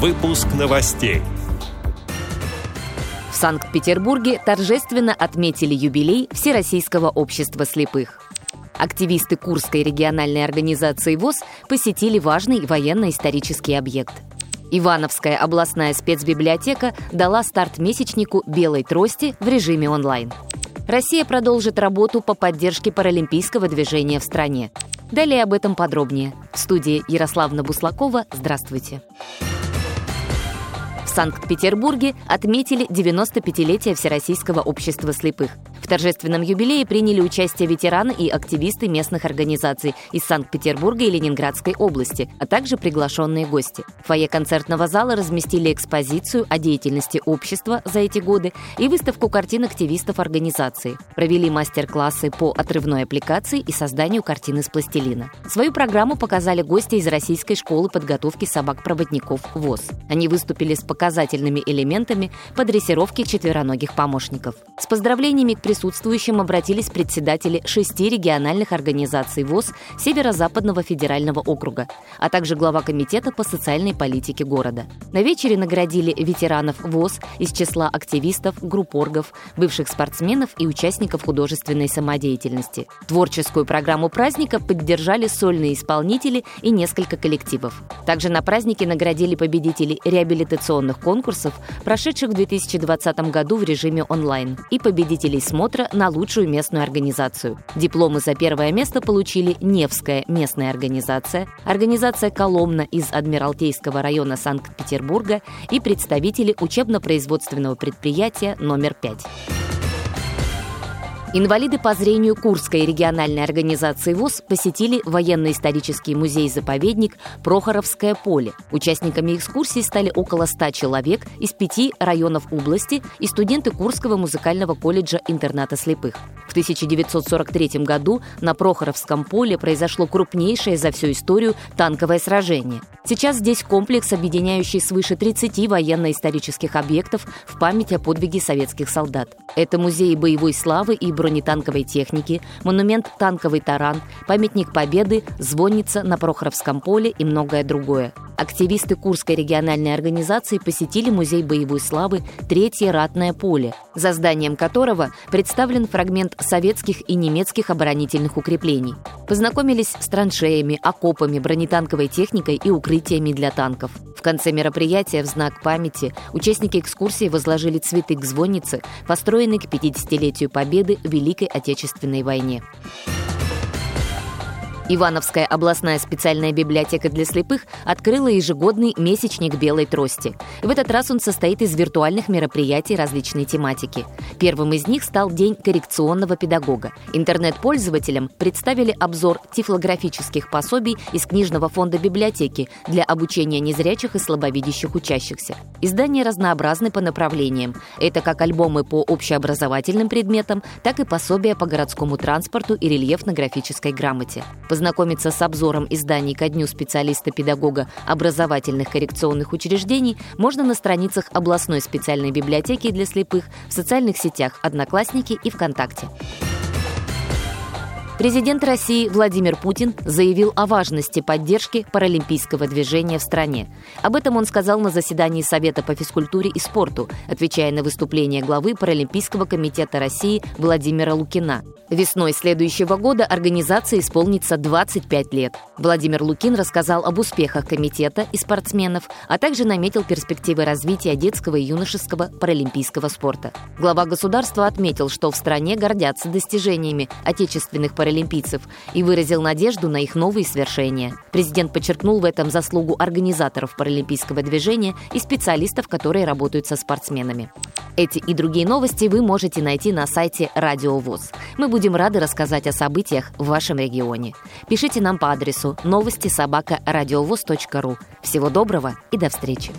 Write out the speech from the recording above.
Выпуск новостей. В Санкт-Петербурге торжественно отметили юбилей Всероссийского общества слепых. Активисты Курской региональной организации ВОЗ посетили важный военно-исторический объект. Ивановская областная спецбиблиотека дала старт месячнику «Белой трости» в режиме онлайн. Россия продолжит работу по поддержке паралимпийского движения в стране. Далее об этом подробнее. В студии Ярославна Буслакова. Здравствуйте. В Санкт-Петербурге отметили 95-летие Всероссийского общества слепых. В торжественном юбилее приняли участие ветераны и активисты местных организаций из Санкт-Петербурга и Ленинградской области, а также приглашенные гости. В фойе концертного зала разместили экспозицию о деятельности общества за эти годы и выставку картин активистов организации. Провели мастер-классы по отрывной аппликации и созданию картин из пластилина. Свою программу показали гости из Российской школы подготовки собак-проводников ВОЗ. Они выступили с показательными элементами по дрессировке четвероногих помощников. С поздравлениями к присутствующим обратились председатели шести региональных организаций ВОЗ Северо-Западного федерального округа, а также глава комитета по социальной политике города. На вечере наградили ветеранов ВОЗ из числа активистов, группоргов, бывших спортсменов и участников художественной самодеятельности. Творческую программу праздника поддержали сольные исполнители и несколько коллективов. Также на празднике наградили победителей реабилитационных конкурсов, прошедших в 2020 году в режиме онлайн, и победителей смотра на лучшую местную организацию. Дипломы за первое место получили Невская местная организация, организация «Коломна» из Адмиралтейского района Санкт-Петербурга и представители учебно-производственного предприятия номер 5. Инвалиды по зрению Курской региональной организации ВОЗ посетили военно-исторический музей-заповедник Прохоровское поле. Участниками экскурсии стали около 100 человек из пяти районов области и студенты Курского музыкального колледжа интерната слепых. В 1943 году на Прохоровском поле произошло крупнейшее за всю историю танковое сражение. Сейчас здесь комплекс, объединяющий свыше 30 военно-исторических объектов в память о подвиге советских солдат. Это музей боевой славы и бронетанковой техники, монумент «Танковый таран», памятник Победы, звонница на Прохоровском поле и многое другое. Активисты Курской региональной организации посетили музей боевой славы «Третье ратное поле», за зданием которого представлен фрагмент советских и немецких оборонительных укреплений. Познакомились с траншеями, окопами, бронетанковой техникой и укрытиями для танков. В конце мероприятия в знак памяти участники экскурсии возложили цветы к звоннице, построенной к 50-летию Победы в Великой Отечественной войне. Ивановская областная специальная библиотека для слепых открыла ежегодный месячник белой трости. В этот раз он состоит из виртуальных мероприятий различной тематики. Первым из них стал День коррекционного педагога. Интернет-пользователям представили обзор тифлографических пособий из книжного фонда библиотеки для обучения незрячих и слабовидящих учащихся. Издания разнообразны по направлениям. Это как альбомы по общеобразовательным предметам, так и пособия по городскому транспорту и рельефно-графической грамоте. Познакомиться с обзором изданий ко дню специалиста-педагога образовательных коррекционных учреждений можно на страницах областной специальной библиотеки для слепых в социальных сетях «Одноклассники» и ВКонтакте. Президент России Владимир Путин заявил о важности поддержки паралимпийского движения в стране. Об этом он сказал на заседании Совета по физкультуре и спорту, отвечая на выступление главы Паралимпийского комитета России Владимира Лукина. Весной следующего года организации исполнится 25 лет. Владимир Лукин рассказал об успехах комитета и спортсменов, а также наметил перспективы развития детского и юношеского паралимпийского спорта. Глава государства отметил, что в стране гордятся достижениями отечественных паралимпийцев паралимпийцев и выразил надежду на их новые свершения. Президент подчеркнул в этом заслугу организаторов паралимпийского движения и специалистов, которые работают со спортсменами. Эти и другие новости вы можете найти на сайте Радио ВОЗ. Мы будем рады рассказать о событиях в вашем регионе. Пишите нам по адресу новости собака ру. Всего доброго и до встречи!